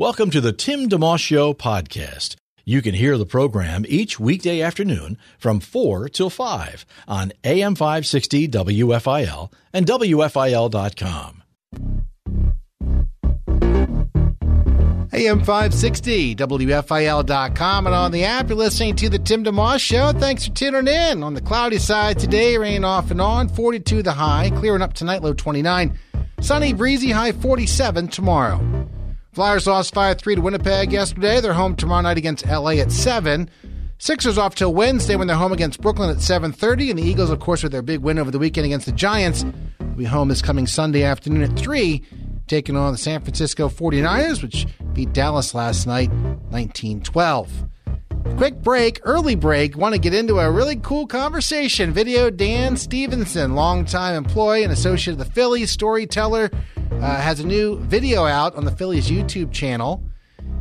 Welcome to the Tim DeMoss Show podcast. You can hear the program each weekday afternoon from 4 till 5 on AM 560 WFIL and WFIL.com. AM 560, WFIL.com, and on the app, you're listening to The Tim DeMoss Show. Thanks for tuning in. On the cloudy side today, rain off and on, 42 the high, clearing up tonight, low 29. Sunny, breezy, high 47 tomorrow. Flyers lost 5 3 to Winnipeg yesterday. They're home tomorrow night against LA at 7. Sixers off till Wednesday when they're home against Brooklyn at 7:30, and the Eagles, of course, with their big win over the weekend against the Giants, will be home this coming Sunday afternoon at 3, taking on the San Francisco 49ers, which beat Dallas last night 19-12. Quick break, early break. Want to get into a really cool conversation. Video Dan Stevenson, longtime employee and associate of the Phillies, storyteller, uh, has a new video out on the Phillies YouTube channel.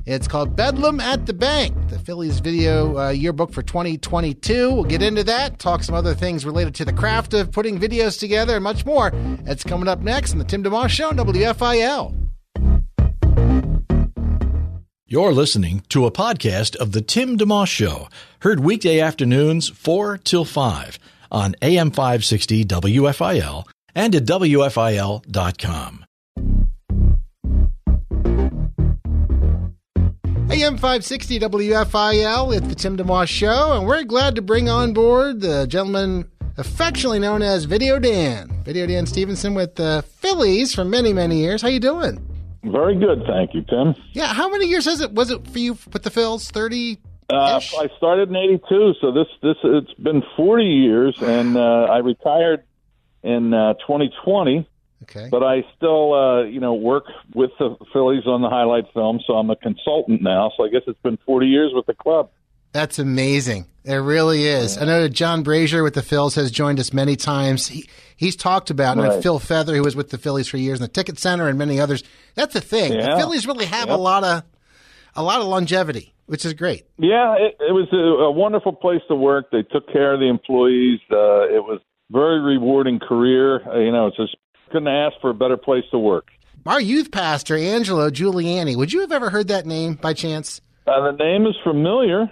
It's called Bedlam at the Bank, the Phillies video uh, yearbook for 2022. We'll get into that, talk some other things related to the craft of putting videos together, and much more. It's coming up next on the Tim DeMoss Show on WFIL. You're listening to a podcast of The Tim DeMoss Show, heard weekday afternoons 4 till 5 on AM 560 WFIL and at WFIL.com. AM 560 WFIL, it's the Tim DeMoss Show, and we're glad to bring on board the gentleman affectionately known as Video Dan. Video Dan Stevenson with the Phillies for many, many years. How you doing? Very good, thank you, Tim. Yeah, how many years has it was it for you with the Phils? 30 Uh, I started in '82, so this this it's been 40 years, and uh, I retired in uh, 2020. Okay. But I still, uh, you know, work with the Phillies on the highlight film, so I'm a consultant now. So I guess it's been 40 years with the club. That's amazing. It really is. I know that John Brazier with the Phils has joined us many times. He, he's talked about, and Phil Feather, who was with the Phillies for years in the Ticket Center, and many others. That's the thing. The Phillies really have a lot of a lot of longevity, which is great. Yeah, it, it was a, a wonderful place to work. They took care of the employees. Uh, it was very rewarding career. Uh, you know, it's just couldn't ask for a better place to work. Our youth pastor, Angelo Giuliani, would you have ever heard that name by chance? Uh, the name is familiar.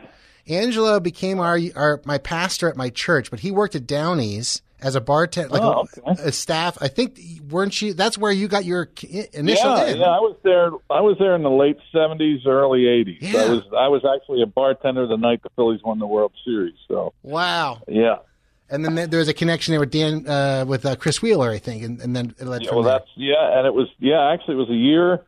Angelo became our, our my pastor at my church, but he worked at Downey's as a bartender, like Oh, a, a staff. I think weren't you? That's where you got your initial yeah, in. yeah, I was there. I was there in the late seventies, early eighties. Yeah. I was I was actually a bartender the night the Phillies won the World Series. So Wow. yeah, And then there- there's a connection there with Dan, uh, with uh, Chris Wheeler, I think, and, and then it led yeah from well there. that's yeah, and it was yeah. Actually, it was a year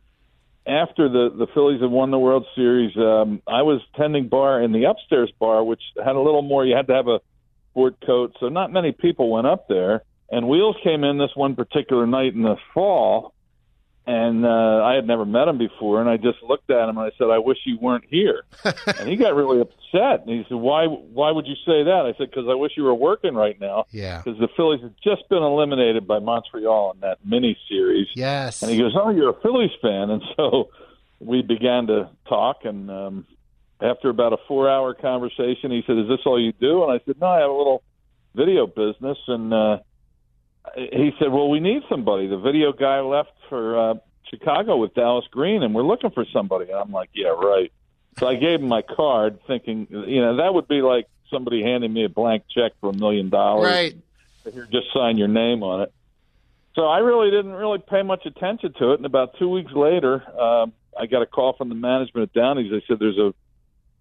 after the the Phillies had won the World Series. Um, I was tending bar in the upstairs bar, which had a little more. You had to have a sport coat, so not many people went up there. And Wheels came in this one particular night in the fall, and uh, I had never met him before. And I just looked at him and I said, "I wish you weren't here." and he got really upset. And he said, "Why? Why would you say that?" I said, "Because I wish you were working right now." Yeah. Because the Phillies had just been eliminated by Montreal in that mini series. Yes. And he goes, "Oh, you're a Phillies fan," and so we began to talk. And um, after about a four-hour conversation, he said, "Is this all you do?" And I said, "No, I have a little video business." And uh, he said, "Well, we need somebody." The video guy left for uh, Chicago with Dallas Green, and we're looking for somebody. And I'm like, "Yeah, right." So I gave him my card, thinking, you know, that would be like somebody handing me a blank check for a million dollars right. here, just sign your name on it. So I really didn't really pay much attention to it. And about two weeks later, um, I got a call from the management at Downey's. They said, "There's a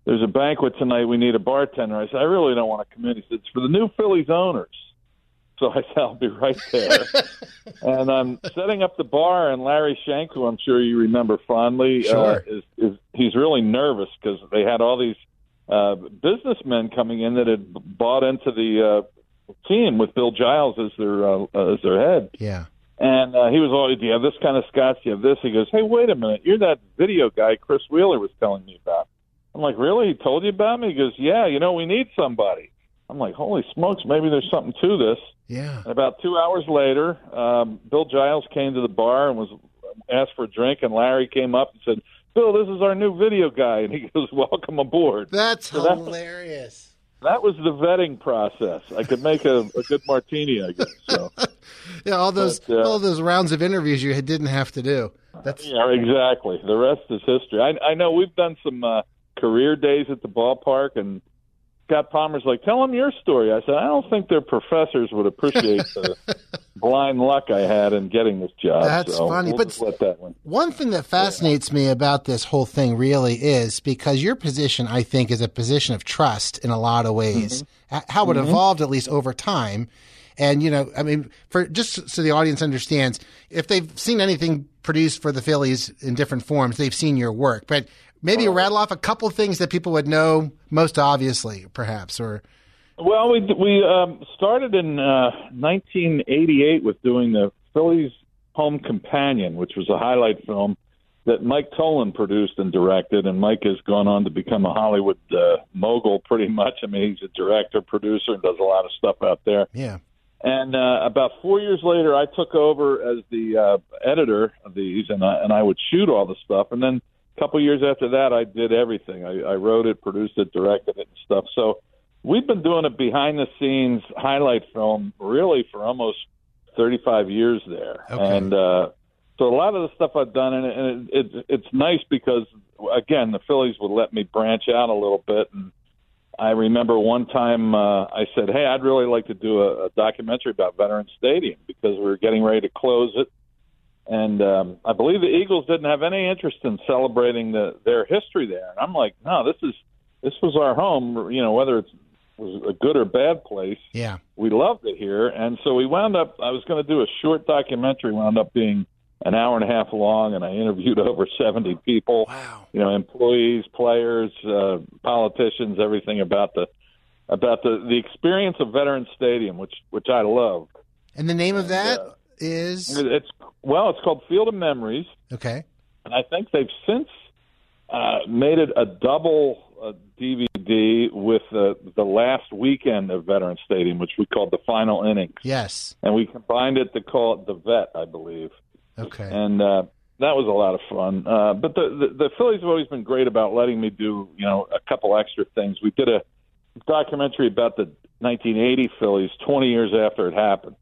there's a banquet tonight. We need a bartender." I said, "I really don't want to come in." He said, "It's for the new Phillies owners." So I said, "I'll be right there." and I'm setting up the bar, and Larry Shenk, who I'm sure you remember fondly, uh, Sure. is, is he's really nervous because they had all these uh, businessmen coming in that had bought into the uh, team with Bill Giles as their uh, as their head. Yeah. And uh, he was always, do you have this kind of scotch? Do you have this? He goes, hey, wait a minute. You're that video guy Chris Wheeler was telling me about. I'm like, really? He told you about me? He goes, yeah, you know, we need somebody. I'm like, holy smokes, maybe there's something to this. Yeah. And about two hours later, um, Bill Giles came to the bar and was asked for a drink, and Larry came up and said, Bill, this is our new video guy. And he goes, welcome aboard. That's So that- hilarious. That was the vetting process. I could make a, a good martini, I guess. So. Yeah, all those But, uh, all those rounds of interviews you didn't have to do. That's Yeah, exactly. The rest is history. I, I know we've done some uh, career days at the ballpark, and Scott Palmer's like, "Tell them your story." I said, "I don't think their professors would appreciate the blind luck I had in getting this job." That's so funny, We'll but- let that one. One thing that fascinates me about this whole thing really is because your position, I think, is a position of trust in a lot of ways. Mm-hmm. H- How it mm-hmm. evolved, at least over time. And, you know, I mean, for just so the audience understands, if they've seen anything produced for the Phillies in different forms, they've seen your work. But maybe rattle off a couple things that people would know most obviously, perhaps, or Well, we we um, started in uh, 1988 with doing the Phillies Home Companion, which was a highlight film that Mike Tollin produced and directed. And Mike has gone on to become a Hollywood uh, mogul, pretty much. I mean, he's a director, producer, and does a lot of stuff out there. yeah. And uh, about four years later, I took over as the uh, editor of these, and I, and I would shoot all the stuff. And then a couple years after that, I did everything. I, I wrote it, produced it, directed it, and stuff. So we've been doing a behind the scenes highlight film really for almost 35 years there. Okay. And uh, so a lot of the stuff I've done, and, it, and it, it's it's nice because again, the Phillies would let me branch out a little bit and. I remember one time uh, I said, "Hey, I'd really like to do a, a documentary about Veterans Stadium because we were getting ready to close it." And um, I believe the Eagles didn't have any interest in celebrating the, their history there. And I'm like, "No, this is this was our home. You know, whether it's was a good or bad place, Yeah. we loved it here." And so we wound up. I was going to do a short documentary, wound up being an hour and a half long, and I interviewed over 70 people Wow. you know, employees, players, uh, politicians, everything about the about the the experience of Veterans Stadium, which which I loved. And the name of that uh, is It's well, it's called Field of Memories, okay. and I think they've since uh, made it a double uh, DVD with uh, the last weekend of Veterans Stadium, which we called the final innings, Yes. and we combined it to call it the Vet, I believe. Okay. and uh, that was a lot of fun. Uh, but the, the the Phillies have always been great about letting me do you know a couple extra things. We did a documentary about the 1980 Phillies 20 years after it happened,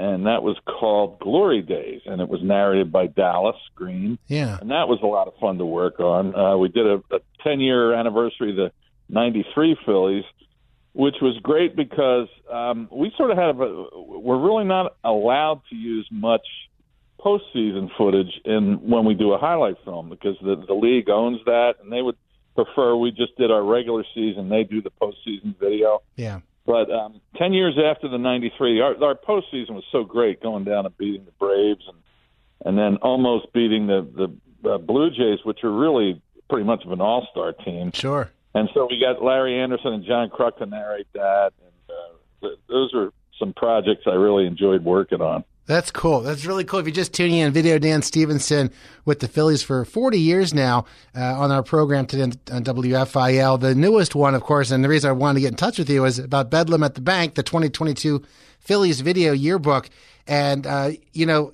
and that was called Glory Days, and it was narrated by Dallas Green, yeah. and that was a lot of fun to work on. Uh, we did a, 10 year anniversary of the 93 Phillies. Which was great because um, we sort of have a, we're really not allowed to use much postseason footage in when we do a highlight film because the the league owns that and they would prefer we just did our regular season they do the postseason video Yeah. But um ten years after the ninety three our our postseason was so great going down and beating the Braves and and then almost beating the the uh, Blue Jays which are really pretty much of an all star team Sure. and so we got Larry Andersen and John Kruk to narrate that and uh, th- those are some projects I really enjoyed working on. That's cool. That's really cool. If you're just tuning in, Video Dan Stevenson with the Phillies for 40 years now uh, on our program today on WFIL. The newest one, of course, and the reason I wanted to get in touch with you is about Bedlam at the Bank, the 2022 Phillies video yearbook. And, uh, you know,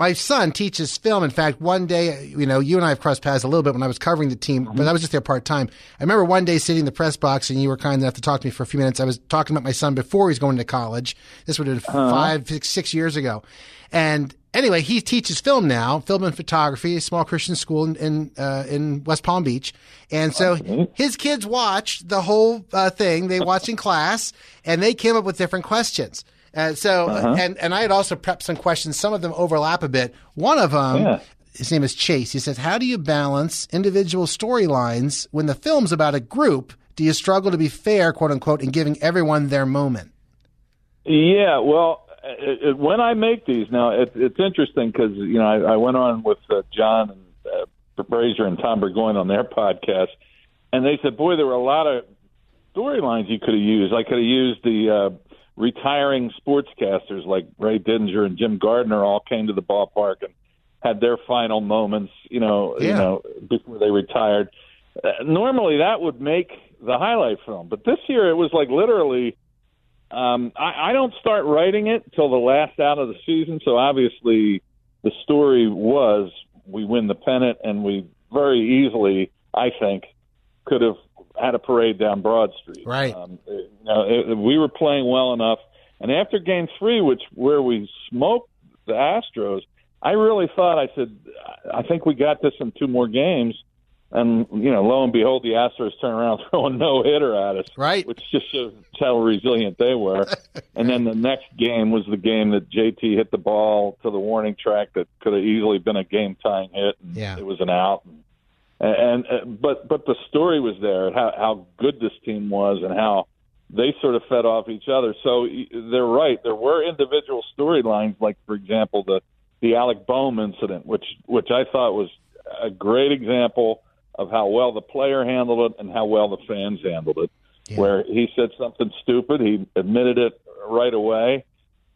my son teaches film. In fact, one day, you know, you and I have crossed paths a little bit when I was covering the team, but I was just there part time. I remember one day sitting in the press box and you were kind enough to talk to me for a few minutes. I was talking about my son before he's going to college. This would have been five, six, six years ago. And anyway, he teaches film now, film and photography, a small Christian school in in, uh, in West Palm Beach. And so his kids watched the whole uh, thing. They watched in class, and they came up with different questions. Uh, so, and and I had also prepped some questions. Some of them overlap a bit. One of them. Yeah. His name is Chase. He says, "How do you balance individual storylines when the film's about a group? Do you struggle to be fair, quote unquote, in giving everyone their moment?" Yeah, well, it, it, when I make these now, it, it's interesting because you know I, I went on with uh, John and uh, Brazier and Tom Burgoyne on their podcast, and they said, "Boy, there were a lot of storylines you could have used. I could have used the uh, retiring sportscasters like Ray Didinger and Jim Gardner all came to the ballpark and had their final moments, you know, Yeah. you know, before they retired. Uh, normally that would make the highlight film, but this year it was like literally. Um, I, I don't start writing it till the last out of the season, so obviously the story was we win the pennant, and we very easily, I think, could have had a parade down Broad Street. Right. Um, you know, it, we were playing well enough, and after Game Three, which where we smoked the Astros, I really thought I said, I think we got this in two more games. And you know, lo and behold, the Astros turn around throwing no hitter at us, Right. Which just shows how resilient they were. and then the next game was the game that JT hit the ball to the warning track that could have easily been a game tying hit. And Yeah. it was an out. And, and uh, but but the story was there how how good this team was and how they sort of fed off each other. So y- they're right. There were individual storylines, like for example the the Alec Bohm incident, which which I thought was a great example of how well the player handled it and how well the fans handled it. Where he said something stupid, he admitted it right away,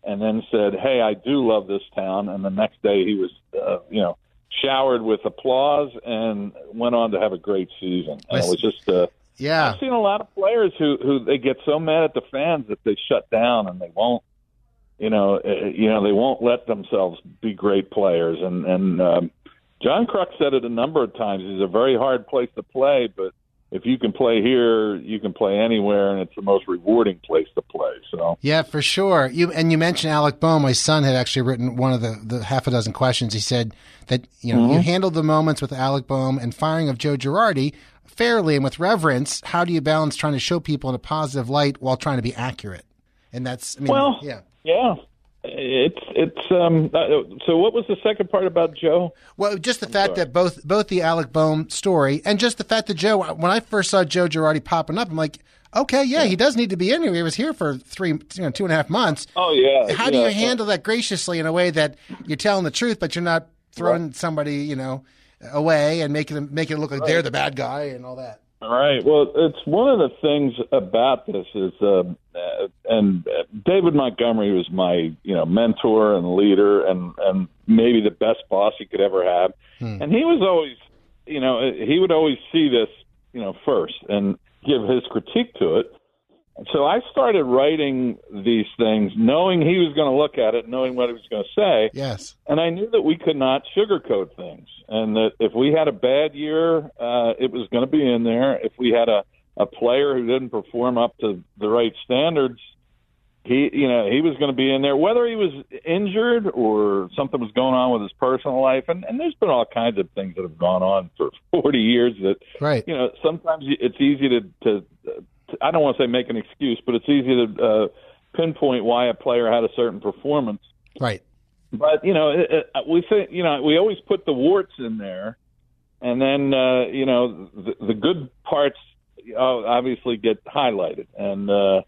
and then said, "Hey, I do love this town." And the next day, he was, uh, you know, showered with applause and went on to have a great season. And it was just. Uh, Yeah. I've seen a lot of players who who they get so mad at the fans that they shut down and they won't, you know, uh, you know they won't let themselves be great players. And and um, John Kruk said it a number of times. It's a very hard place to play, but if you can play here, you can play anywhere, and it's the most rewarding place to play. So Yeah, for sure. You and you mentioned Alec Bohm. My son had actually written one of the, the half a dozen questions. He said that you know you mm-hmm. handled the moments with Alec Bohm and firing of Joe Girardi fairly and with reverence. How do you balance trying to show people in a positive light while trying to be accurate? And that's I mean, Well, yeah. yeah, it's it's. Um, uh, so what was the second part about Joe? Well, just the fact that both both the Alec Bohm story and just the fact that Joe, when I first saw Joe Girardi popping up, I'm like, okay, yeah, he does need to be in here. He was here for three, you know, two and a half months. Oh yeah. How do you handle that graciously in a way that you're telling the truth, but you're not throwing somebody, you know, away and making them making it look like they're the bad guy and all that? All right. Well, it's one of the things about this is, um, uh, and David Montgomery was my, you know, mentor and leader, and and maybe the best boss he could ever have. And he was always, you know, he would always see this, you know, first and give his critique to it. So I started writing these things, knowing he was going to look at it, knowing what he was going to say. Yes. And I knew that we could not sugarcoat things, and that if we had a bad year, uh, it was going to be in there. If we had a a player who didn't perform up to the right standards, he you know he was going to be in there, whether he was injured or something was going on with his personal life. And and there's been all kinds of things that have gone on for 40 years that Right. you know sometimes it's easy to to, to I don't want to say make an excuse, but it's easy to uh, pinpoint why a player had a certain performance Right. but you know, it, it, we think you know we always put the warts in there, and then uh, you know the, the good parts uh, obviously get highlighted, and uh,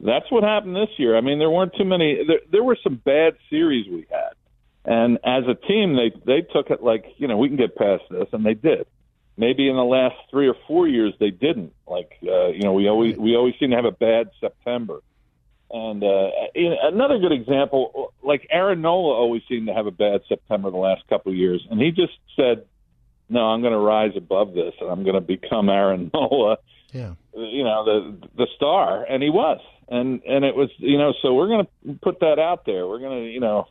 that's what happened this year. I mean, there weren't too many. There, there were some bad series we had, and as a team, they they took it like you know we can get past this, and they did. Maybe in the last three or four years they didn't. Like uh, you know, we always we always seem to have a bad September. And uh, know, another good example, like Aaron Nola always seemed to have a bad September the last couple of years, and he just said, "No, I'm going to rise above this, and I'm going to become Aaron Nola." Yeah. You know, the the star, and he was, and and it was, you know, so we're going to put that out there. We're going to, you know,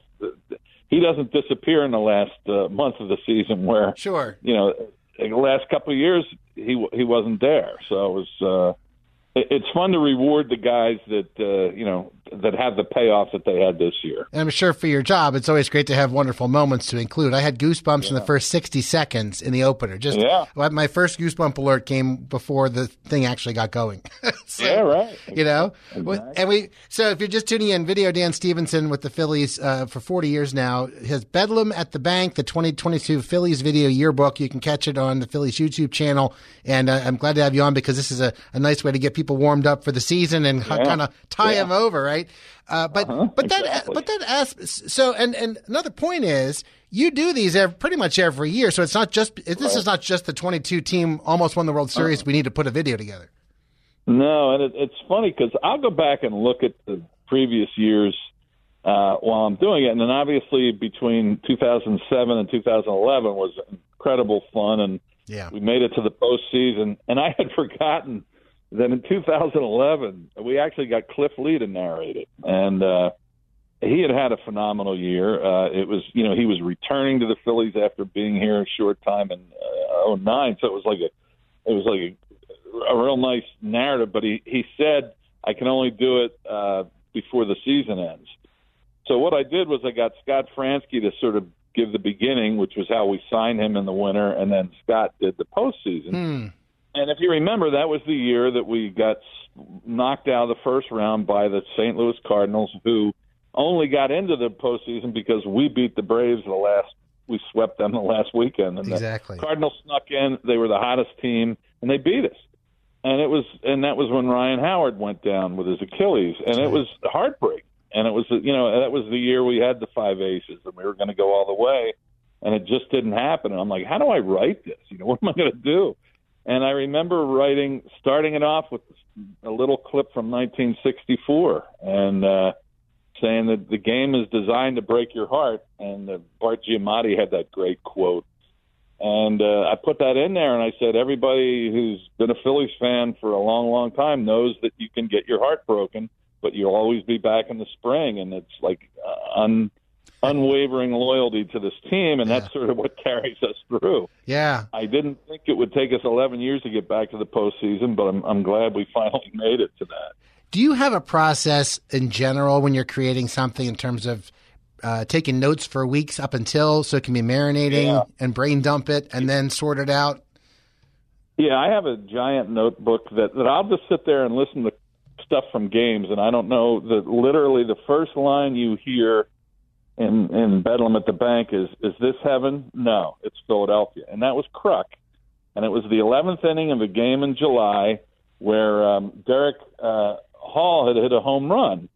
he doesn't disappear in the last uh, month of the season where Sure. you know, the last couple of years he he wasn't there. So it was uh, it's fun to reward the guys that uh, you know that have the payoff that they had this year. And I'm sure for your job, it's always great to have wonderful moments to include. I had goosebumps in the first 60 seconds in the opener. Just Yeah. my first goosebump alert came before the thing actually got going. So, Yeah, right. You know, and we. So if you're just tuning in, video Dan Stevenson with the Phillies uh, for 40 years now. His Bedlam at the Bank, the 2022 Phillies video yearbook. You can catch it on the Phillies YouTube channel. And uh, I'm glad to have you on because this is a, a nice way to get people warmed up for the season and kind of tie them over, right? Uh, but but that exactly. but that so and and another point is you do these ev pretty much every year, so it's not just this is not just the 22 team almost won the World Series. We need to put a video together. No, and it, it's funny because I'll go back and look at the previous years uh, while I'm doing it. And then obviously between 2007 and 2011 was incredible fun, and Yeah. we made it to the postseason. And I had forgotten that in 2011 we actually got Cliff Lee to narrate it, and uh, he had had a phenomenal year. Uh, it was, you know, he was returning to the Phillies after being here a short time in uh, 09, so it was like a, it was like a, a real nice narrative. But he he said I can only do it uh, before the season ends. So what I did was I got Scott Franzke to sort of give the beginning, which was how we signed him in the winter, and then Scott did the postseason. Hmm. And if you remember, that was the year that we got knocked out of the first round by the St. Louis Cardinals, who only got into the postseason because we beat the Braves the last. We swept them the last weekend, and Exactly. the Cardinals snuck in. They were the hottest team, and they beat us. And it was, and that was when Ryan Howard went down with his Achilles, and it was heartbreak. And it was, you know, that was the year we had the five aces, and we were going to go all the way, and it just didn't happen. And I'm like, how do I write this? You know, what am I going to do? And I remember writing, starting it off with a little clip from 1964, and uh, saying that the game is designed to break your heart. And uh, Bart Giamatti had that great quote. And uh, I put that in there, and I said, everybody who's been a Phillies fan for a long, long time knows that you can get your heart broken, but you'll always be back in the spring. And it's like uh, un, unwavering loyalty to this team, and that's sort of what carries us through. Yeah. I didn't think it would take us 11 years to get back to the postseason, but I'm, I'm glad we finally made it to that. Do you have a process in general when you're creating something in terms of uh, taking notes for weeks up until so it can be marinating Yeah. and brain dump it and then sort it out? Yeah, I have a giant notebook that, that I'll just sit there and listen to stuff from games, and I don't know that literally the first line you hear in in Bedlam at the Bank is "Is this heaven?" No, it's Philadelphia, and that was Kruk, and it was the 11th inning of a game in July where um, Darick uh, Hall had hit a home run,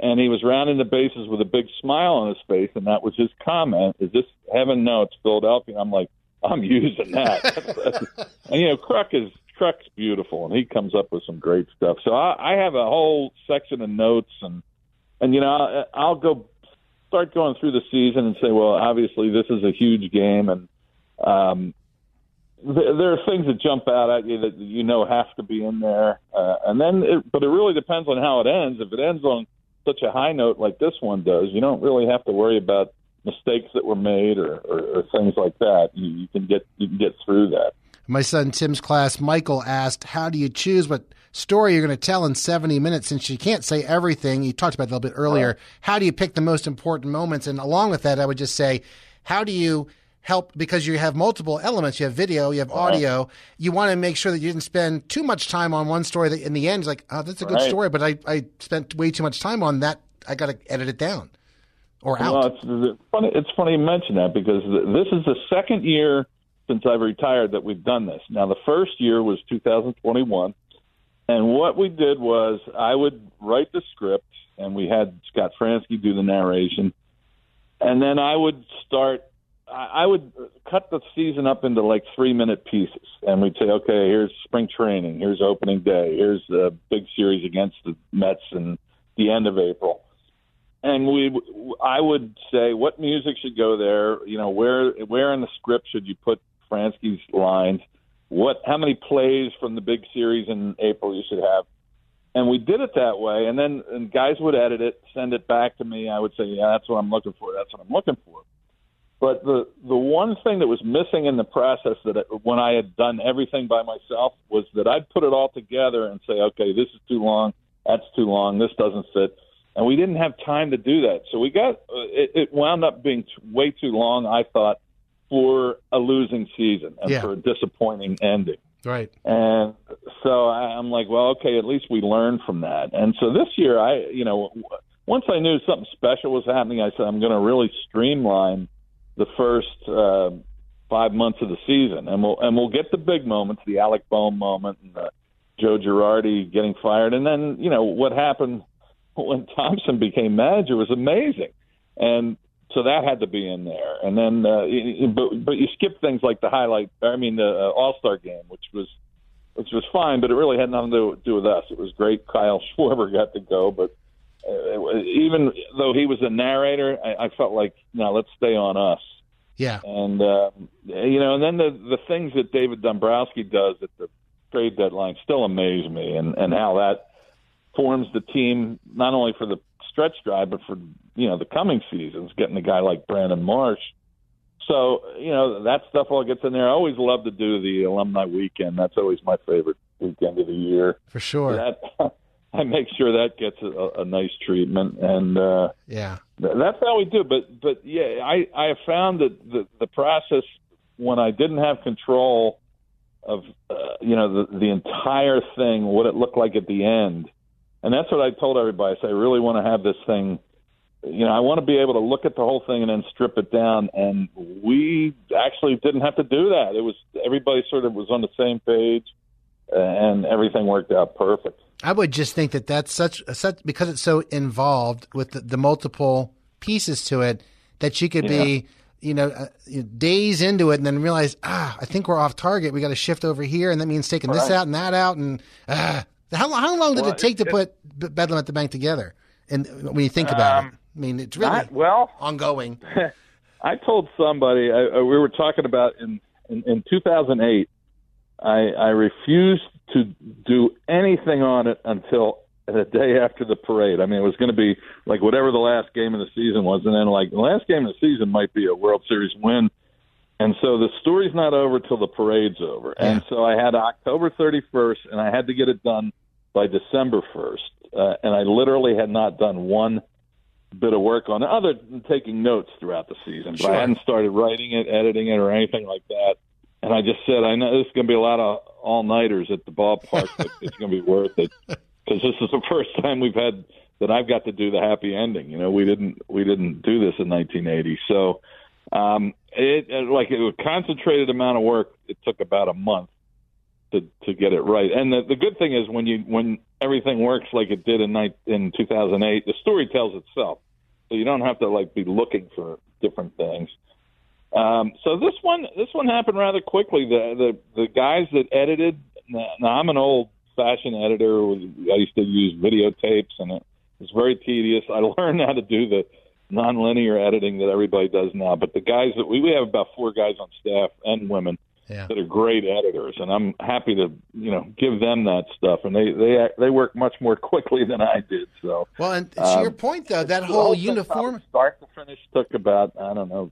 and he was rounding the bases with a big smile on his face, and that was his comment: "Is this heaven?" No, it's Philadelphia. And I'm like, I'm using that. and you know, Kruk is Kruk's beautiful, and he comes up with some great stuff. So I, I have a whole section of notes, and and you know, I'll, I'll go start going through the season and say, well, obviously this is a huge game, and um, th- there are things that jump out at you that you know have to be in there, uh, and then, it, but it really depends on how it ends. If it ends on such a high note like this one does, you don't really have to worry about mistakes that were made or, or, or things like that. You, you can get you can get through that. My son Tim's class, Michael asked, How do you choose what story you're going to tell in 70 minutes since you can't say everything? You talked about it a little bit earlier. Oh. How do you pick the most important moments? And along with that, I would just say, How do you help? Because you have multiple elements. You have video, you have uh-huh. audio. You want to make sure that you didn't spend too much time on one story that in the end is like, Oh, that's a good Right. story, but I, I spent way too much time on that. I got to edit it down or out. Well, it's, it's funny. It's funny you mention that because th- this is the second year since I've retired that we've done this. Now, the first year was 2021, and what we did was I would write the script, and we had Scott Franzke do the narration, and then I would start. I would cut the season up into like three minute pieces, and we'd say, okay, here's spring training, here's opening day, here's the big series against the Mets, and the end of April and we I would say what music should go there. You know, where where in the script should you put Franzke's lines? What how many plays from the big series in April you should have? And we did it that way, and then and guys would edit it, send it back to me. I would say, yeah, that's what I'm looking for. That's what I'm looking for. But the the one thing that was missing in the process that it, when I had done everything by myself was that I'd put it all together and say, okay, this is too long, that's too long, this doesn't fit, and we didn't have time to do that. So we got it, it wound up being t- way too long. I thought for a losing season and Yeah. for a disappointing ending. Right. And so I'm like, well, okay, at least we learned from that. And so this year, I, you know, once I knew something special was happening, I said I'm going to really streamline the first uh, five months of the season, and we'll and we'll get the big moments, the Alec Bohm moment, and the Joe Girardi getting fired, and then you know what happened when Thomson became manager was amazing, and so that had to be in there. And then, uh, but but you skip things like the highlight, I mean the uh, All Star game, which was which was fine, but it really had nothing to do with us. It was great. Kyle Schwarber got to go, but uh, even though he was a narrator, I, I felt like no, let's stay on us. Yeah, and uh, you know, and then the the things that David Dombrowski does at the trade deadline still amaze me, and and how that forms the team not only for the stretch drive, but for you know the coming seasons, getting a guy like Brandon Marsh. So you know that stuff all gets in there. I always love to do the alumni weekend. That's always my favorite weekend of the year. For sure. That I make sure that gets a, a nice treatment, and uh, yeah, that's how we do. But but yeah, I I have found that the the process when I didn't have control of uh, you know the the entire thing, what it looked like at the end, and that's what I told everybody. I said I really want to have this thing. You know, I want to be able to look at the whole thing and then strip it down. And we actually didn't have to do that. It was everybody sort of was on the same page, and everything worked out perfect. I would just think that that's such such because it's so involved with the, the multiple pieces to it that you could yeah. be you know, uh, days into it and then realize, ah, I think we're off target. We got to shift over here, and that means taking right. this out and that out. And ah, how how long did well, it take to put Bedlam at the Bank together? And when you think about um, it, I mean, it's really not, well ongoing. I told somebody I, we were talking about in in, in 2008. I, I refused to do anything on it until the day after the parade. I mean, it was going to be like whatever the last game of the season was, and then like the last game of the season might be a World Series win. And so the story's not over till the parade's over. Yeah. And so I had October 31st, and I had to get it done by December 1st. Uh, and I literally had not done one bit of work on it other than taking notes throughout the season. But. I hadn't started writing it, editing it, or anything like that. And I just said, I know this is going to be a lot of all nighters at the ballpark, but it's going to be worth it because this is the first time we've had that I've got to do the happy ending. You know, we didn't we didn't do this in 1980, so um, it like it was a concentrated amount of work. It took about a month to to get it right. And the the good thing is when you when everything works like it did in night in 2008, the story tells itself. So you don't have to like be looking for different things. Um, so this one, this one happened rather quickly. The the the guys that edited. Now I'm an old fashioned editor. I used to use videotapes, and it was very tedious. I learned how to do the nonlinear editing that everybody does now. But the guys that we we have about four guys on staff and women yeah. that are great editors, and I'm happy to you know give them that stuff, and they they they work much more quickly than I did. So well, and to um, your point though, that whole uniform start to finish took about I don't know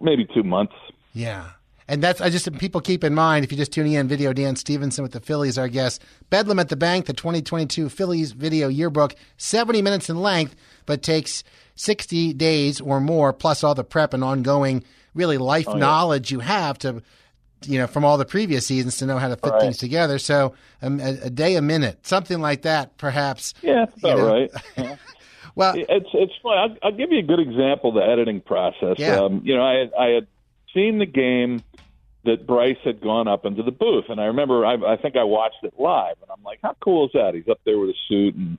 maybe two months. Yeah. And that's I just people keep in mind if you're just tuning in, video Dan Stevenson with the Phillies, our guest. Bedlam at the Bank, the 2022 Phillies video yearbook, 70 minutes in length, but takes 60 days or more, plus all the prep and ongoing really life oh, yeah. knowledge you have to you know from all the previous seasons to know how to fit right. things together. So um, a, a, day a minute, something like that, perhaps. Yeah, that's about you know. right. Yeah. well, it's it's fun. I'll, I'll, give you a good example of the editing process. Yeah. Um, you know, I had, I had seen the game that Bryce had gone up into the booth, and I remember I, I think I watched it live, and I'm like, how cool is that? He's up there with a suit, and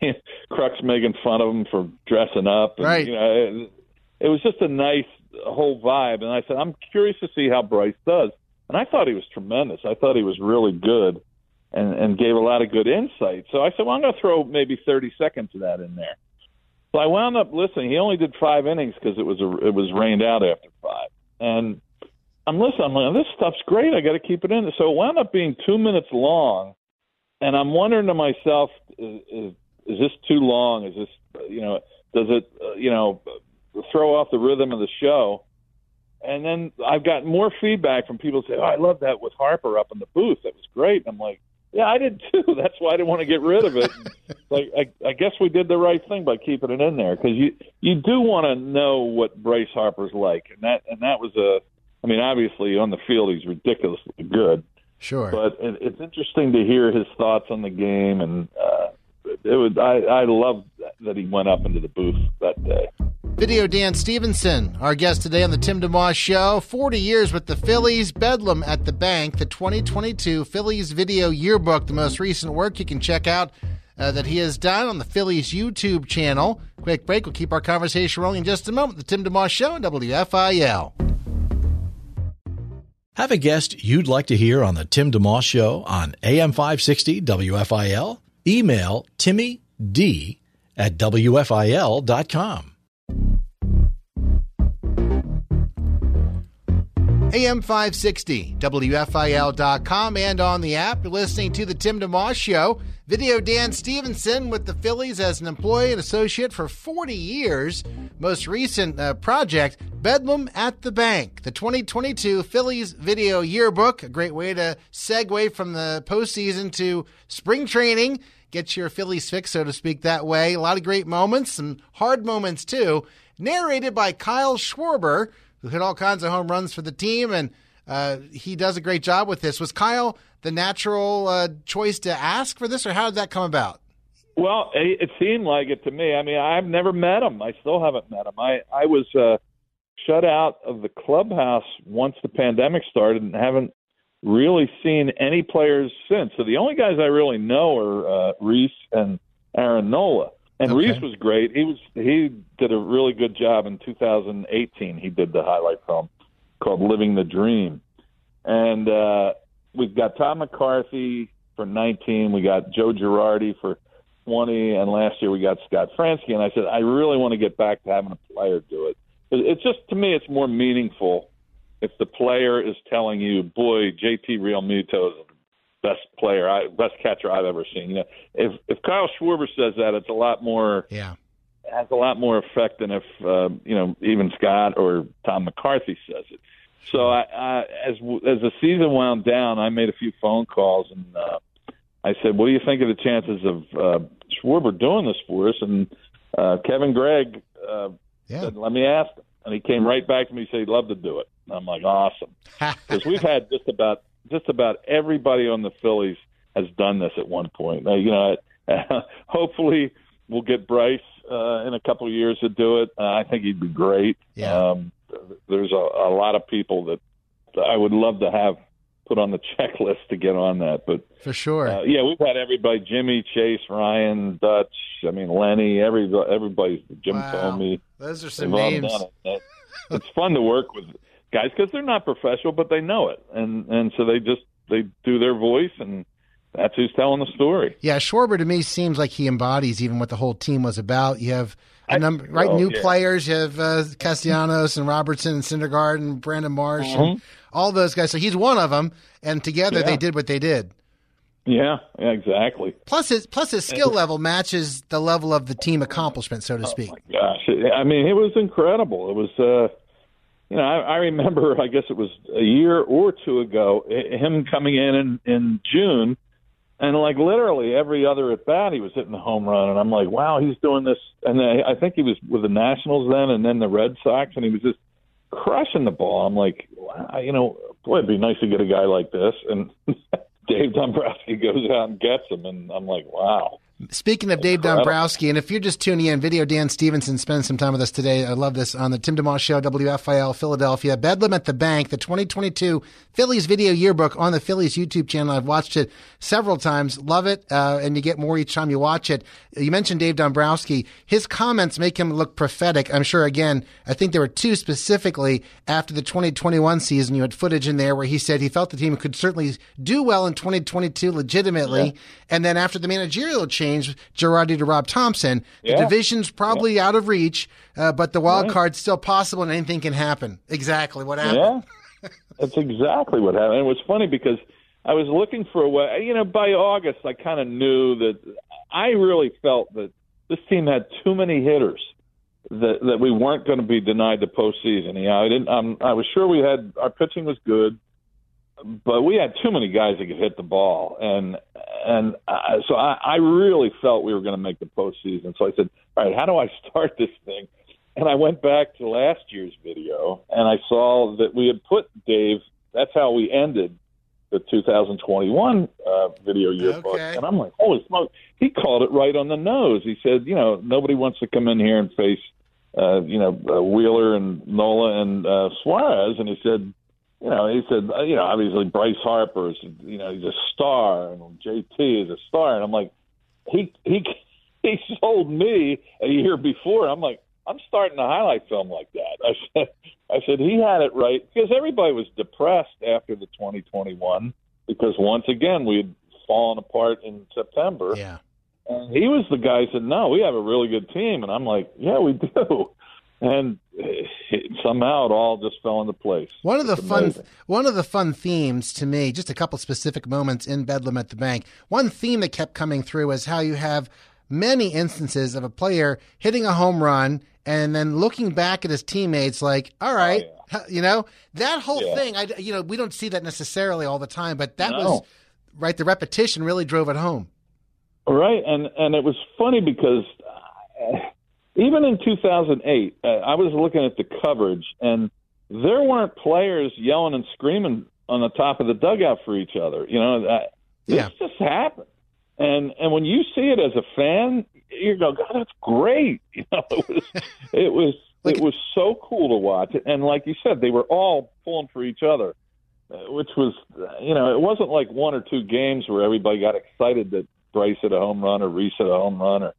Kruk's making fun of him for dressing up. And, right. You know, it, it was just a nice whole vibe, and I said, I'm curious to see how Bryce does. And I thought he was tremendous. I thought he was really good, and and gave a lot of good insight. So I said, well, I'm going to throw maybe 30 seconds of that in there. So I wound up listening. He only did five innings because it was a, it was rained out after five, and I'm listening. I'm like, this stuff's great. I got to keep it in. So it wound up being two minutes long, and I'm wondering to myself, is, is, is this too long? Is this, you know, does it, uh, you know, throw off the rhythm of the show? And then I've got more feedback from people say, "Oh, I love that with Harper up in the booth. That was great." And I'm like, "Yeah, I did too. That's why I didn't want to get rid of it." like, I, I guess we did the right thing by keeping it in there because you you do want to know what Bryce Harper's like, and that and that was a I mean, obviously on the field he's ridiculously good. Sure. But it, it's interesting to hear his thoughts on the game, and uh, it was I, I love that he went up into the booth that day. Video Dan Stevenson, our guest today on the Tim DeMoss Show. 40 years with the Phillies, Bedlam at the Bank, the 2022 Phillies Video Yearbook, the most recent work you can check out uh, that he has done on the Phillies YouTube channel. Quick break. We'll keep our conversation rolling in just a moment. The Tim DeMoss Show on WFIL. Have a guest you'd like to hear on the Tim DeMoss Show on AM 560 WFIL? Email Timmy D at WFIL.com. AM 560, WFIL.com, and on the app. You're listening to The Tim DeMoss Show. Video Dan Stevenson with the Phillies as an employee and associate for 40 years. Most recent uh, project, Bedlam at the Bank, the 2022 Phillies Video Yearbook. A great way to segue from the postseason to spring training. Get your Phillies fix, so to speak, that way. A lot of great moments, some hard moments too. Narrated by Kyle Schwarber who hit all kinds of home runs for the team, and uh, he does a great job with this. Was Kyle the natural uh, choice to ask for this, or how did that come about? Well, it seemed like it to me. I mean, I've never met him. I still haven't met him. I I was uh, shut out of the clubhouse once the pandemic started, and haven't really seen any players since. So the only guys I really know are uh, Rhys and Aaron Nola. And okay. Rhys was great. He was he did a really good job in 2018. He did the highlight film called "Living the Dream," and uh, we've got Tom McCarthy for 19. We got Joe Girardi for 20, and last year we got Scott Franzke. And I said I really want to get back to having a player do it. It's just to me, it's more meaningful if the player is telling you, "Boy, JT Realmuto is best player, I, best catcher I've ever seen. You know, if if Kyle Schwarber says that, it's a lot more. Yeah. Has a lot more effect than if uh, you know even Scott or Tom McCarthy says it. So I, I, as as the season wound down, I made a few phone calls and uh, I said, "What do you think of the chances of uh, Schwarber doing this for us?" And uh, Kevin Gregg uh, yeah. said, "Let me ask him." And he came right back to me and said he'd love to do it. And I'm like, "Awesome," because we've had just about just about everybody on the Phillies has done this at one point. Uh, you know, uh, hopefully we'll get Bryce uh, in a couple of years to do it. Uh, I think he'd be great. Yeah. Um, there's a, a lot of people that I would love to have put on the checklist to get on that. But for sure, uh, yeah, we've had everybody: Jimmy, Chase, Ryan, Dutch. I mean, Lenny. Every everybody. Jim wow. told me. Those are some names. It. it's fun to work with guys because they're not professional, but they know it, and and so they just they do their voice and. That's who's telling the story. Yeah, Schwarber to me seems like he embodies even what the whole team was about. You have a number, I, right? Oh, new yeah. players. You have uh, Castellanos and Robertson and Syndergaard and Brandon Marsh mm-hmm. and all those guys. So he's one of them, and together yeah. they did what they did. Yeah, exactly. Plus his plus his skill level matches the level of the team accomplishment, so to speak. Oh gosh, I mean, it was incredible. It was. uh you know, I, I remember, I guess it was a year or two ago, him coming in, in in June, and like literally every other at bat, he was hitting the home run, and I'm like, wow, he's doing this. And I think he was with the Nationals then, and then the Red Sox, and he was just crushing the ball. I'm like, wow, you know, boy, it'd be nice to get a guy like this. And Dave Dombrowski goes out and gets him, and I'm like, wow. Speaking of Dave Dombrowski, and if you're just tuning in, Video Dan Stevenson spends some time with us today. I love this on the Tim DeMoss Show, WFIL Philadelphia. Bedlam at the Bank, the 2022 Phillies Video Yearbook on the Phillies YouTube channel. I've watched it several times. Love it, uh, and you get more each time you watch it. You mentioned Dave Dombrowski. His comments make him look prophetic. I'm sure, again, I think there were two specifically after the 2021 season. You had footage in there where he said he felt the team could certainly do well in 2022 legitimately. Yeah. And then after the managerial change, change Girardi to Rob Thomson. The yeah. division's probably yeah. out of reach, uh, but the wild right. card's still possible and anything can happen. Exactly what happened. Yeah, that's exactly what happened. It was funny because I was looking for a way. You know, by August, I kind of knew that I really felt that this team had too many hitters that that we weren't going to be denied the postseason. Yeah, I didn't. Um, I was sure we had our pitching was good but we had too many guys that could hit the ball, and and uh, so I, I really felt we were going to make the postseason. So I said, all right, how do I start this thing? And I went back to last year's video, and I saw that we had put Dave. That's how we ended the 2021 uh, video yearbook, okay. and I'm like, holy smoke! He called it right on the nose. He said, you know, nobody wants to come in here and face, uh, you know, uh, Wheeler and Nola and uh, Suarez, and he said you know, he said, uh, you know, obviously Bryce Harper is, you know, he's a star, and JT is a star, and I'm like, he he he sold me a year before. I'm like, I'm starting a highlight film like that. I said, I said he had it right because everybody was depressed after the 2021 because once again we had fallen apart in September. Yeah. And he was the guy who said, "No, we have a really good team." And I'm like, "Yeah, we do." And it, somehow it all just fell into place. One of the It's fun, amazing. one of the fun themes to me, just a couple specific moments in Bedlam at the Bank. One theme that kept coming through was how you have many instances of a player hitting a home run and then looking back at his teammates like, "All right," you know, that whole Oh, Yeah. thing. I, you know, we don't see that necessarily all the time, but that No. was right. The repetition really drove it home. Right, and and it was funny because uh, even in 2008, uh, I was looking at the coverage, and there weren't players yelling and screaming on the top of the dugout for each other. You know, that, this Yeah. just happened, and and when you see it as a fan, you go, God, that's great. You know, it was it was Like- it was so cool to watch, and like you said, they were all pulling for each other. uh, Which was, uh, you know, it wasn't like one or two games where everybody got excited that Bryce hit a home run or Rhys hit a home run, or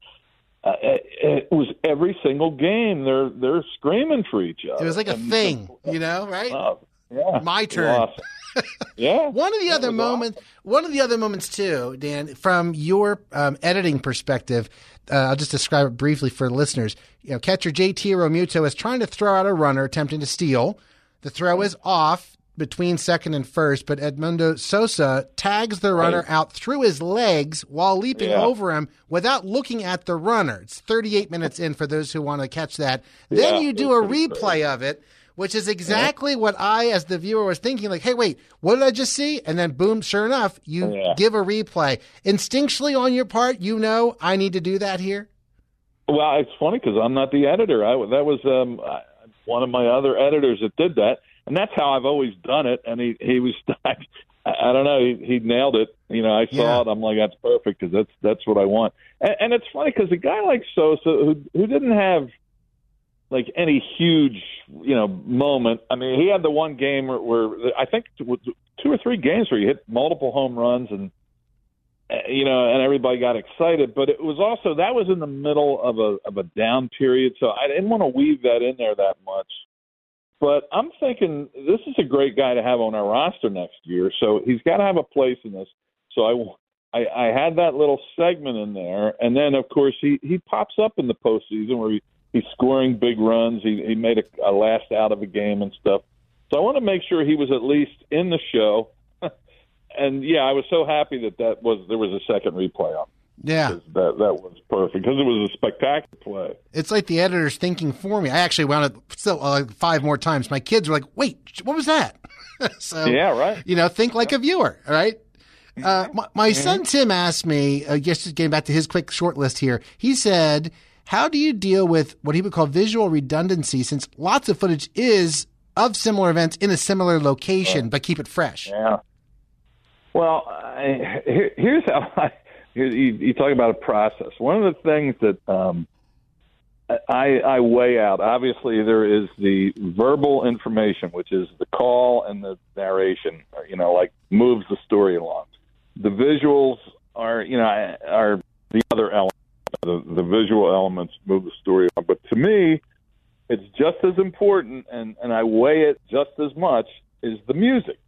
uh, it, it was every single game. They're they're screaming for each other. It was like a And- thing, you know, right? Oh, yeah, My turn. awesome. yeah, One of the other moments, one of the other moments too, Dan, from your um, editing perspective, uh, I'll just describe it briefly for listeners. You know, catcher JT Realmuto is trying to throw out a runner, attempting to steal. The throw is off between second and first, but Edmundo Sosa tags the runner out through his legs while leaping Yeah. over him without looking at the runner. It's 38 minutes in for those who want to catch that. Then you do a replay of it, which is exactly what I, as the viewer, was thinking. Like, hey, wait, what did I just see? And then, boom, sure enough, you Yeah. give a replay. Instinctually on your part, you know I need to do that here. Well, it's funny because I'm not the editor. I that was um, one of my other editors that did that, and that's how I've always done it. And he he was I, I don't know he, he nailed it. You know, I saw Yeah. it. I'm like that's perfect because that's that's what I want. And, and it's funny because a guy like Sosa who who didn't have like any huge you know moment. I mean, he had the one game where, where I think two or three games where he hit multiple home runs and uh, you know, and everybody got excited. But it was also that was in the middle of a of a down period, so I didn't want to weave that in there that much. But I'm thinking this is a great guy to have on our roster next year, so he's got to have a place in this. So I, I, I had that little segment in there, and then of course he he pops up in the postseason where he, he's scoring big runs. He he made a, a last out of a game and stuff. So I want to make sure he was at least in the show. and yeah, I was so happy that that was there was a second replay on. Yeah. That that was perfect because it was a spectacular play. It's like the editor's thinking for me. I actually wound up still uh, five more times. My kids were like, wait, what was that? so, Yeah, right. you know, think like a viewer, right? Uh, my my son Tim asked me, uh, just getting back to his quick short list here, he said, How do you deal with what he would call visual redundancy since lots of footage is of similar events in a similar location, but keep it fresh? Yeah. Well, I, here, here's how I. You, you talk about a process. One of the things that um, I, I weigh out. Obviously, there is the verbal information, which is the call and the narration. You know, like moves the story along. The visuals are, you know, are the other element. The, the visual elements move the story along. But to me, it's just as important, and and I weigh it just as much is the music.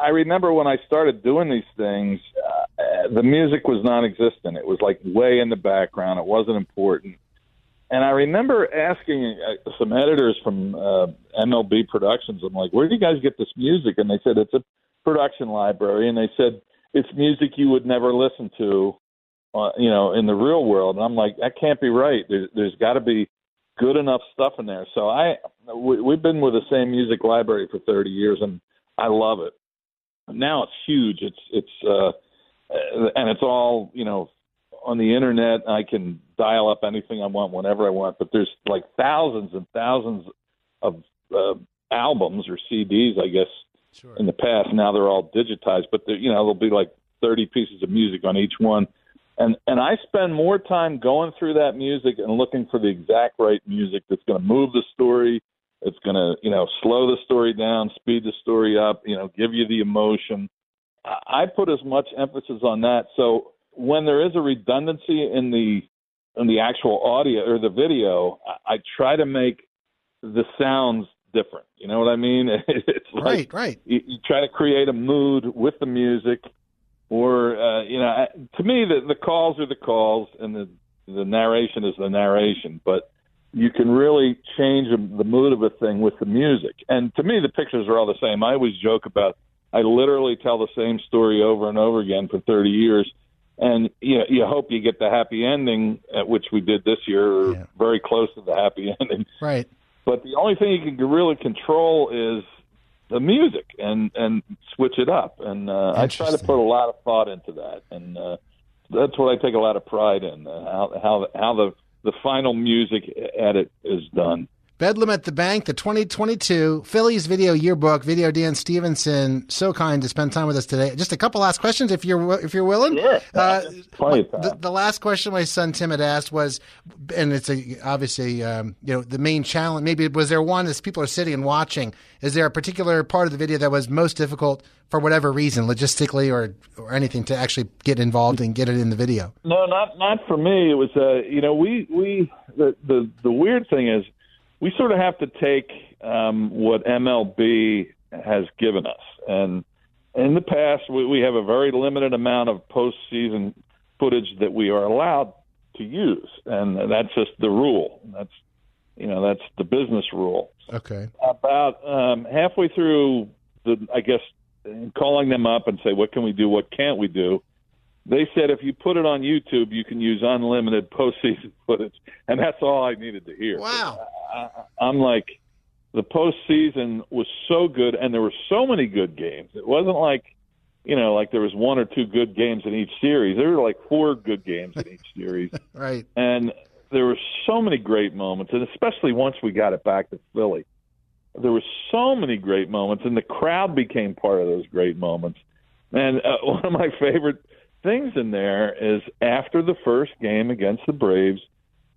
I remember when I started doing these things, uh, the music was non-existent. It was like way in the background. It wasn't important. And I remember asking uh, some editors from uh, MLB Productions, I'm like, where do you guys get this music? And they said, it's a production library. And they said, it's music you would never listen to, uh, you know, in the real world. And I'm like, that can't be right. There, there's got to be good enough stuff in there. So I, we, we've been with the same music library for 30 years, and I love it. Now it's huge. It's it's uh, and it's all you know on the internet. I can dial up anything I want whenever I want. But there's like thousands and thousands of uh, albums or CDs, I guess, Sure. in the past. Now they're all digitized, but you know there'll be like 30 pieces of music on each one. And and I spend more time going through that music and looking for the exact right music that's going to move the story. It's going to you know slow the story down, speed the story up, you know, give you the emotion. I put as much emphasis on that. So when there is a redundancy in the in the actual audio or the video, I, I try to make the sounds different. You know what I mean? It's like Right, right. you, you try to create a mood with the music or uh, you know, to me the the calls are the calls and the the narration is the narration, but you can really change the mood of a thing with the music. And to me, the pictures are all the same. I always joke about I literally tell the same story over and over again for 30 years. And you know, you hope you get the happy ending, at which we did this year, yeah. very close to the happy ending. Right. But the only thing you can really control is the music and and switch it up. And uh, I try to put a lot of thought into that, and uh, that's what I take a lot of pride in uh, how how how the the final music edit is done. Bedlam at the Bank, the 2022 Phillies Video Yearbook. Video Dan Stevenson, so kind to spend time with us today. Just a couple last questions, if you're if you're willing. Sure. Uh, the, the, last question my son Tim had asked was, and it's a, obviously um, you know the main challenge. Maybe was there one as people are sitting and watching? Is there a particular part of the video that was most difficult for whatever reason, logistically or or anything, to actually get involved and get it in the video? No, not not for me. It was uh, you know we we the the the weird thing is we sort of have to take um, what MLB has given us. And in the past, we, we have a very limited amount of postseason footage that we are allowed to use, and that's just the rule. That's you know that's the business rule. Okay. About um, halfway through the, I guess, calling them up and say, what can we do? What can't we do? They said if you put it on YouTube, you can use unlimited postseason footage, and that's all I needed to hear. Wow! I, I'm like, the postseason was so good, and there were so many good games. It wasn't like, you know, like there was one or two good games in each series. There were like four good games in each series, right? And there were so many great moments, and especially once we got it back to Philly, there were so many great moments, and the crowd became part of those great moments. And uh, one of my favorite things in there is after the first game against the Braves,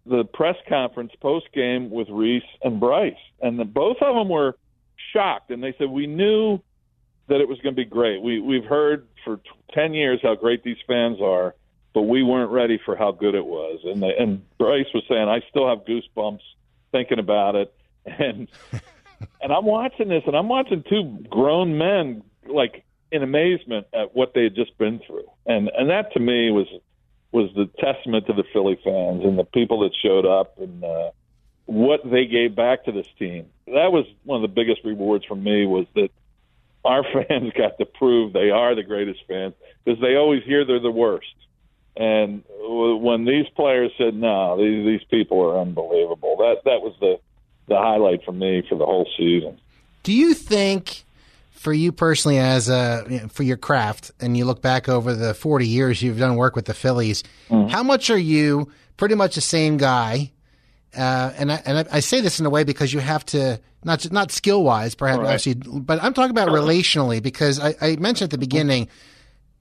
the press conference post game with Rhys and Bryce, and the, both of them were shocked, and they said we knew that it was going to be great. We we've heard for t- ten years how great these fans are, but we weren't ready for how good it was. And they, and Bryce was saying, I still have goosebumps thinking about it, and and I'm watching this, and I'm watching two grown men like in amazement at what they had just been through, and and that to me was was the testament to the Philly fans and the people that showed up and uh, what they gave back to this team. That was one of the biggest rewards for me was that our fans got to prove they are the greatest fans because they always hear they're the worst. And when these players said, "No, these these people are unbelievable," that that was the the highlight for me for the whole season. Do you think for you personally as a you know, for your craft and you look back over the 40 years you've done work with the Phillies mm-hmm. how much are you pretty much the same guy uh, and I, and I, say this in a way because you have to not not skill wise perhaps right. actually but I'm talking about relationally because I, I mentioned at the beginning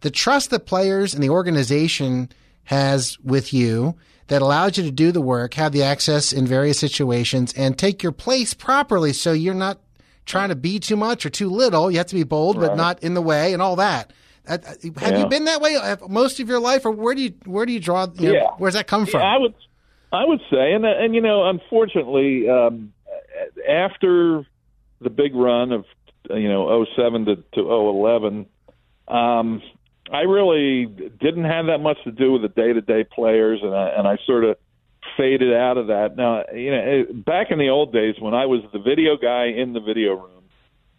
the trust that players and the organization has with you that allows you to do the work, have the access in various situations, and take your place properly so you're not trying to be too much or too little. You have to be bold, right. but not in the way and all that. Uh, uh, have yeah. you been that way most of your life, or where do you where do you draw? You know, yeah. where's that come from? Yeah, I would, I would say, and and you know, unfortunately, um, after the big run of you know 07 to to 011, um, I really didn't have that much to do with the day to day players, and I and I sort of faded out of that. Now, you know, back in the old days when I was the video guy in the video room,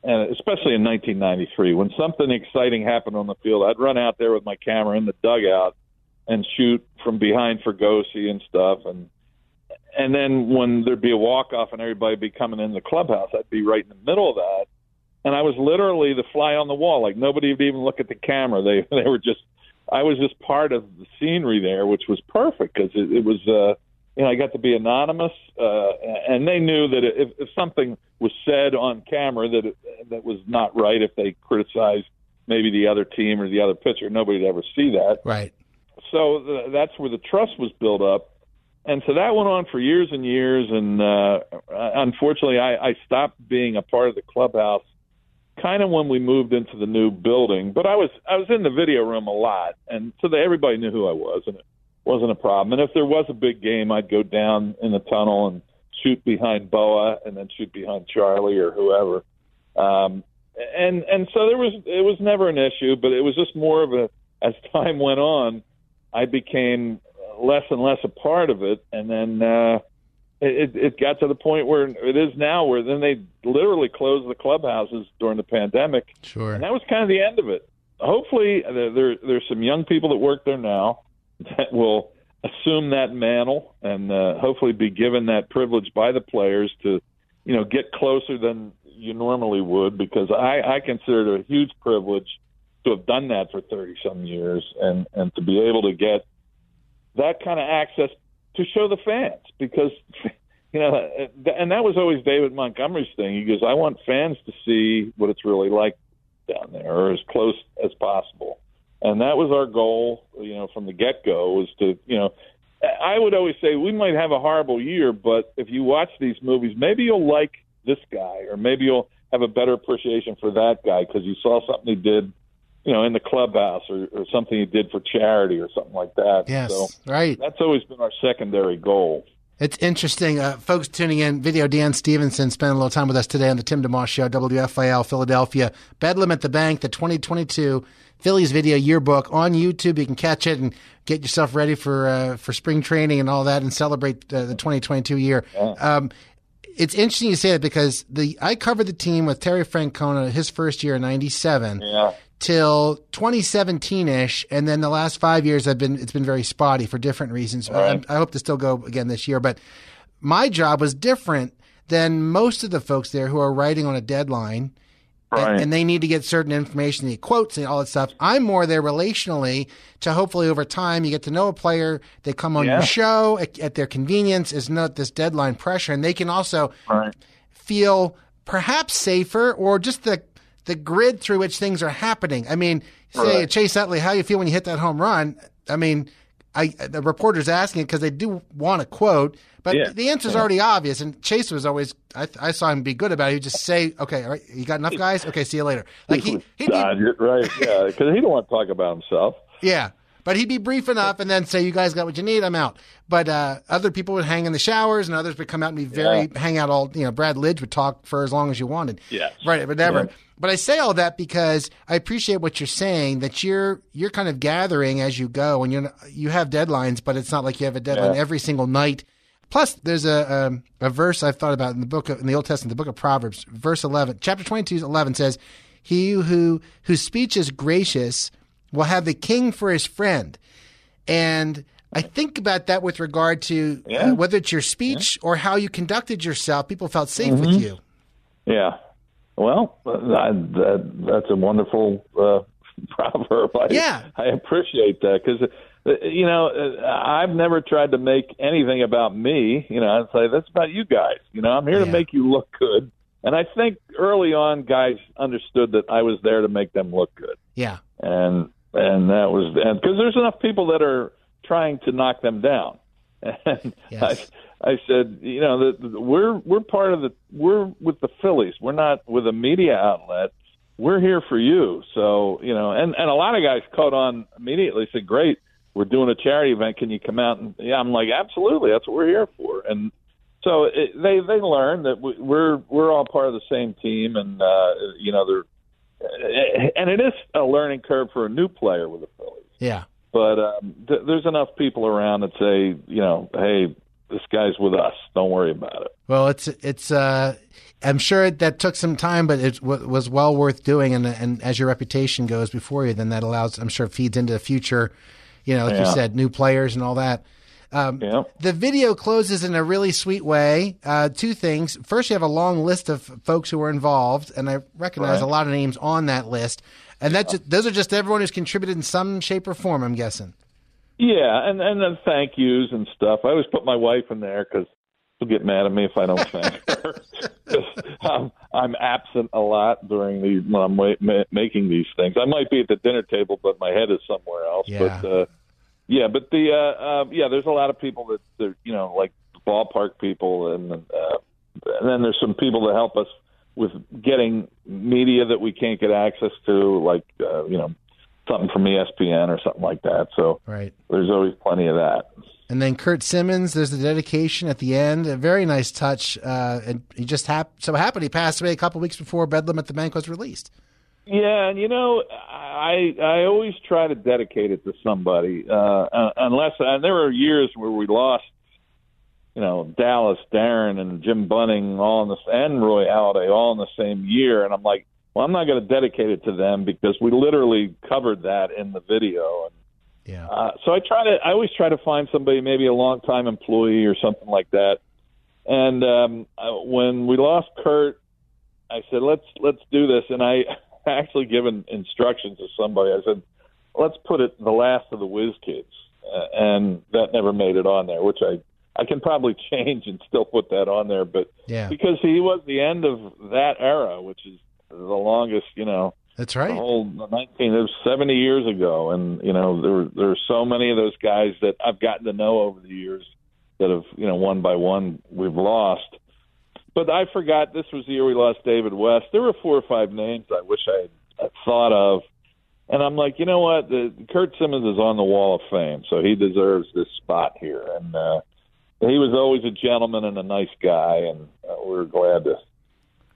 and especially in 1993, when something exciting happened on the field, I'd run out there with my camera in the dugout and shoot from behind for Fregosi and stuff, and and then when there'd be a walk off and everybody'd be coming in the clubhouse, I'd be right in the middle of that, and I was literally the fly on the wall. Like nobody would even look at the camera. They they were just I was just part of the scenery there, which was perfect because it, it was. uh you know, I got to be anonymous, uh, and they knew that if, if something was said on camera that it, that was not right, if they criticized maybe the other team or the other pitcher, nobody'd ever see that. Right. So the, that's where the trust was built up, and so that went on for years and years. And uh, unfortunately, I, I stopped being a part of the clubhouse kind of when we moved into the new building. But I was I was in the video room a lot, and so that everybody knew who I was, and it wasn't a problem. And if there was a big game, I'd go down in the tunnel and shoot behind Bowa and then shoot behind Charlie or whoever. Um, and and so there was it was never an issue, but it was just more of a as time went on, I became less and less a part of it, and then uh, it, it got to the point where it is now, where then they literally closed the clubhouses during the pandemic, Sure. and that was kind of the end of it. Hopefully, there, there there's some young people that work there now that will assume that mantle and uh, hopefully be given that privilege by the players to, you know, get closer than you normally would. Because I, I consider it a huge privilege to have done that for thirty some years and and to be able to get that kind of access to show the fans because you know and that was always David Montgomery's thing. He goes, I want fans to see what it's really like down there, or as close as possible. And that was our goal, you know, from the get go was to, you know, I would always say we might have a horrible year, but if you watch these movies, maybe you'll like this guy, or maybe you'll have a better appreciation for that guy because you saw something he did, you know, in the clubhouse or, or something he did for charity or something like that. Yes, So right. that's always been our secondary goal. It's interesting. Uh, folks tuning in, video Dan Stevenson spent a little time with us today on the Tim DeMoss Show, WFIL Philadelphia. Bedlam at the Bank, the 2022 Phillies video yearbook on YouTube. You can catch it and get yourself ready for uh, for spring training and all that and celebrate uh, the 2022 year. Um, it's interesting you say that because the I covered the team with Terry Francona his first year in '97 Yeah. Till 2017 ish, and then the last five years have been it's been very spotty for different reasons. I, I hope to still go again this year, but my job was different than most of the folks there who are writing on a deadline. and- And, they need to get certain information, the quotes and all that stuff. I'm more there relationally to hopefully over time you get to know a player. They come on Yeah. your show at, at their convenience. Is not this deadline pressure, and they can also Right. feel perhaps safer or just the the grid through which things are happening. I mean, say Right. Chase Utley, how you feel when you hit that home run? I mean, I the reporter's asking it because they do want a quote, but Yeah. the answer's already obvious. And Chase was always I, I saw him be good about it. He'd just say, "Okay, all right, you got enough guys. Okay, see you later." Like he, he'd be, God, right. Yeah, because he don't want to talk about himself. yeah. But he'd be brief enough and then say, You guys got what you need, I'm out. But uh, other people would hang in the showers and others would come out and be very hang out all you know, Brad Lidge would talk for as long as you wanted. Yes. Right, but never. Yeah. But I say all that because I appreciate what you're saying, that you're you're kind of gathering as you go and you're you have deadlines, but it's not like you have a deadline Yeah. every single night. Plus, there's a, um a verse I've thought about in the book of, in the Old Testament, the book of Proverbs, verse 11, chapter 22, 11 says, "He who whose speech is gracious will have the king for his friend." And I think about that with regard to uh, whether it's your speech or how you conducted yourself. People felt safe Mm-hmm. with you. Yeah. Well, that, that, that's a wonderful uh, proverb. I, Yeah. I appreciate that because, you know, uh, I've never tried to make anything about me. You know, I'd say that's about you guys. You know, I'm here Yeah. to make you look good. And I think early on, guys understood that I was there to make them look good. Yeah. and and that was and because there's enough people that are trying to knock them down and Yes. I, I said you know that we're we're part of the we're with the Phillies. We're not with a media outlet. We're here for you. So you know and and a lot of guys caught on immediately said great we're doing a charity event. Can you come out? And yeah I'm like absolutely. That's what we're here for. And so it, they they learn that we, we're we're all part of the same team and uh you know they're and it is a learning curve for a new player with the Phillies. Yeah. But um, th- there's enough people around that say, you know, hey, this guy's with us. Don't worry about it. Well, it's it's. Uh, I'm sure that took some time, but it w- was well worth doing. And and as your reputation goes before you, then that allows. I'm sure feeds into the future. You know, like you said, new players and all that. Um, Yeah. The video closes in a really sweet way. Uh, two things. First, you have a long list of folks who were involved, and I recognize Right. a lot of names on that list. And that's those are just everyone who's contributed in some shape or form. I'm guessing. Yeah, and and then thank yous and stuff. I always put my wife in there because she'll get mad at me if I don't thank her. I'm, I'm absent a lot during the when I'm wa- ma- making these things. I might be at the dinner table, but my head is somewhere else. Yeah. But uh, yeah, but the uh, uh, yeah, there's a lot of people that that, you know, like ballpark people, and uh, and then there's some people that help us with getting media that we can't get access to, like uh, you know, something from ESPN or something like that. So Right. there's always plenty of that. And then Curt Simmons, there's the dedication at the end. A very nice touch. Uh, and he just hap- so happened he passed away a couple weeks before Bedlam at the Bank was released. Yeah, and you know, I I always try to dedicate it to somebody, uh, unless and there were years where we lost, you know, Dallas, Darren, and Jim Bunning all in this, and Roy Halladay all in the same year, and I'm like, well, I'm not going to dedicate it to them because we literally covered that in the video, and Yeah. uh, so I try to I always try to find somebody, maybe a longtime employee or something like that. And um, when we lost Curt, I said let's let's do this, and I actually given instructions to somebody. I said let's put it the last of the Whiz Kids, uh, and that never made it on there, which I I can probably change and still put that on there, but Yeah. because he was the end of that era, which is the longest, you know That's the right. whole 19 it was 70 years ago. And you know there there are so many of those guys that I've gotten to know over the years that have you know one by one we've lost. But I forgot this was the year we lost David West. There were four or five names I wish I had thought of. And I'm like you know what? The Curt Simmons is on the wall of fame so he deserves this spot here. And uh he was always a gentleman and a nice guy and uh, we we're glad to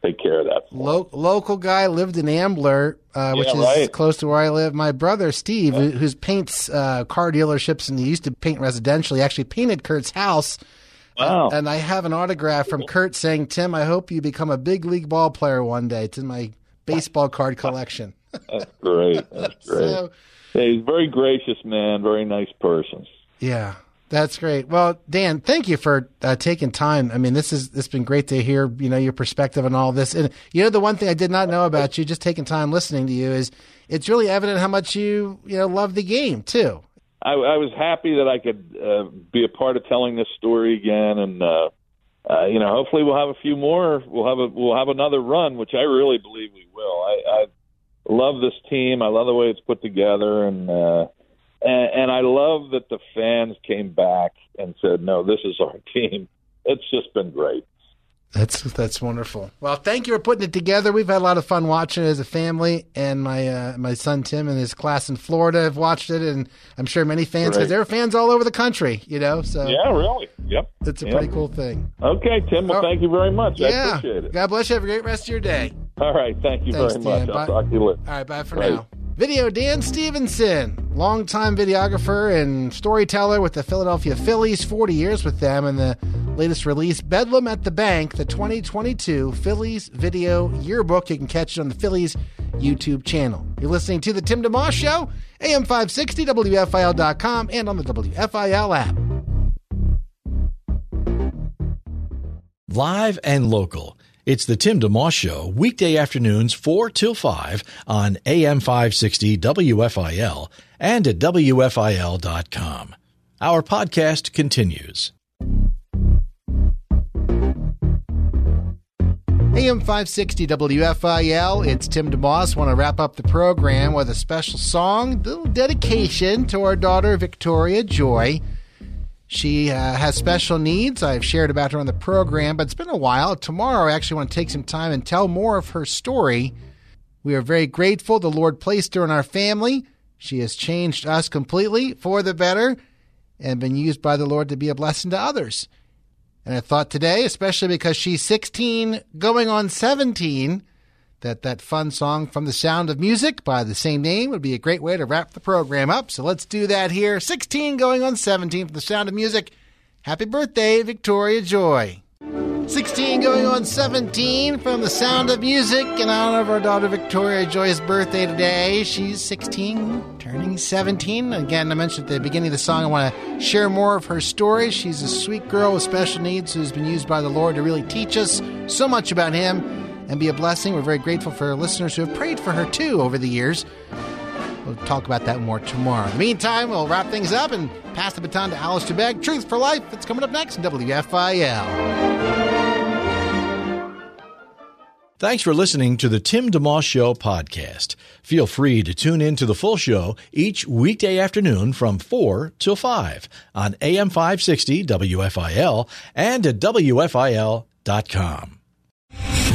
take care of that. Lo- local guy lived in Ambler, uh, which Yeah, is close to where I live. My brother Steve, who who paints uh, car dealerships and he used to paint residentially, actually painted Curt's house. wow And I have an autograph from Curt saying, "Tim, I hope you become a big league ball player one day." It's in my baseball card collection. That's great. That's great. So, Yeah, he's a very gracious man, very nice person. yeah, that's great. Well, Dan, thank you for uh, taking time. I mean, this is has been great to hear. You know your perspective on all this. And you know the one thing I did not know about you, just taking time listening to you, is it's really evident how much you you know love the game too. I, I was happy that I could uh, be a part of telling this story again, and uh, uh, you know, hopefully we'll have a few more. We'll have a we'll have another run, which I really believe we will. I, I love this team. I love the way it's put together, and uh, and, and I love that the fans came back and said, "No, this is our team." It's just been great. That's that's wonderful. Well, thank you for putting it together. We've had a lot of fun watching it as a family, and my uh, my son Tim and his class in Florida have watched it, and I'm sure many fans because there are fans all over the country. You know, so Yeah, really. Yep. it's a Yep. pretty cool thing. Okay, Tim. Well, Oh. thank you very much. I yeah. appreciate it. God bless you. Have a great rest of your day. All right. Thank you Thanks, very much. Dan. I'll Bye. talk to you later. All right, bye for Right. now. Video Dan Stevenson, longtime videographer and storyteller with the Philadelphia Phillies, 40 years with them, and the latest release, Bedlam at the Bank, the 2022 Phillies Video Yearbook. You can catch it on the Phillies YouTube channel. You're listening to The Tim DeMoss Show, AM 560, WFIL.com, and on the WFIL app. Live and local. It's the Tim DeMoss Show, weekday afternoons 4 till 5 on AM 560 WFIL and at WFIL.com. Our podcast continues. AM 560 WFIL, it's Tim DeMoss. Want to wrap up the program with a special song, a little dedication to our daughter Victoria Joy. She uh, has special needs. I've shared about her on the program, but it's been a while. Tomorrow, I actually want to take some time and tell more of her story. We are very grateful the Lord placed her in our family. She has changed us completely for the better and been used by the Lord to be a blessing to others. And I thought today, especially because she's 16 going on 17, that that fun song from The Sound of Music by the same name would be a great way to wrap the program up. So let's do that here. 16 going on 17 from The Sound of Music. Happy birthday, Victoria Joy. 16 going on 17 from The Sound of Music in honor of our daughter Victoria Joy's birthday today. She's 16, turning 17. Again, I mentioned at the beginning of the song, I want to share more of her story. She's a sweet girl with special needs who's been used by the Lord to really teach us so much about Him and be a blessing. We're very grateful for our listeners who have prayed for her too over the years. We'll talk about that more tomorrow. In the meantime, we'll wrap things up and pass the baton to Alistair Begg. Truth for Life. It's coming up next in WFIL. Thanks for listening to the Tim DeMoss Show podcast. Feel free to tune in to the full show each weekday afternoon from 4 till 5 on AM 560 WFIL and at WFIL.com.